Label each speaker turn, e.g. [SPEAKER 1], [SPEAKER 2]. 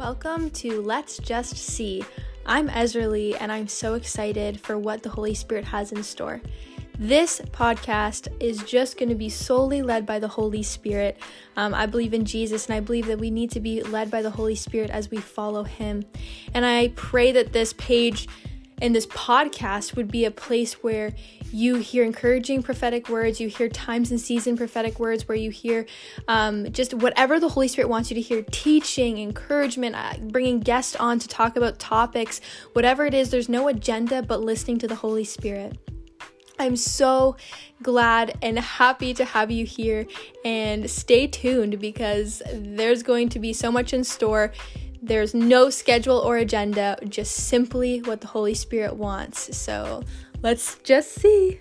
[SPEAKER 1] Welcome to Let's Just See. I'm Ezra Lee, and I'm so excited for what the Holy Spirit has in store. This podcast is just going to be solely led by the Holy Spirit. Um, I believe in Jesus, and I believe that we need to be led by the Holy Spirit as we follow Him. And I pray that this page and this podcast would be a place where you hear encouraging prophetic words, you hear times and season prophetic words, where you hear um, just whatever the Holy Spirit wants you to hear teaching, encouragement, uh, bringing guests on to talk about topics, whatever it is, there's no agenda but listening to the Holy Spirit. I'm so glad and happy to have you here and stay tuned because there's going to be so much in store. There's no schedule or agenda, just simply what the Holy Spirit wants. So let's just see.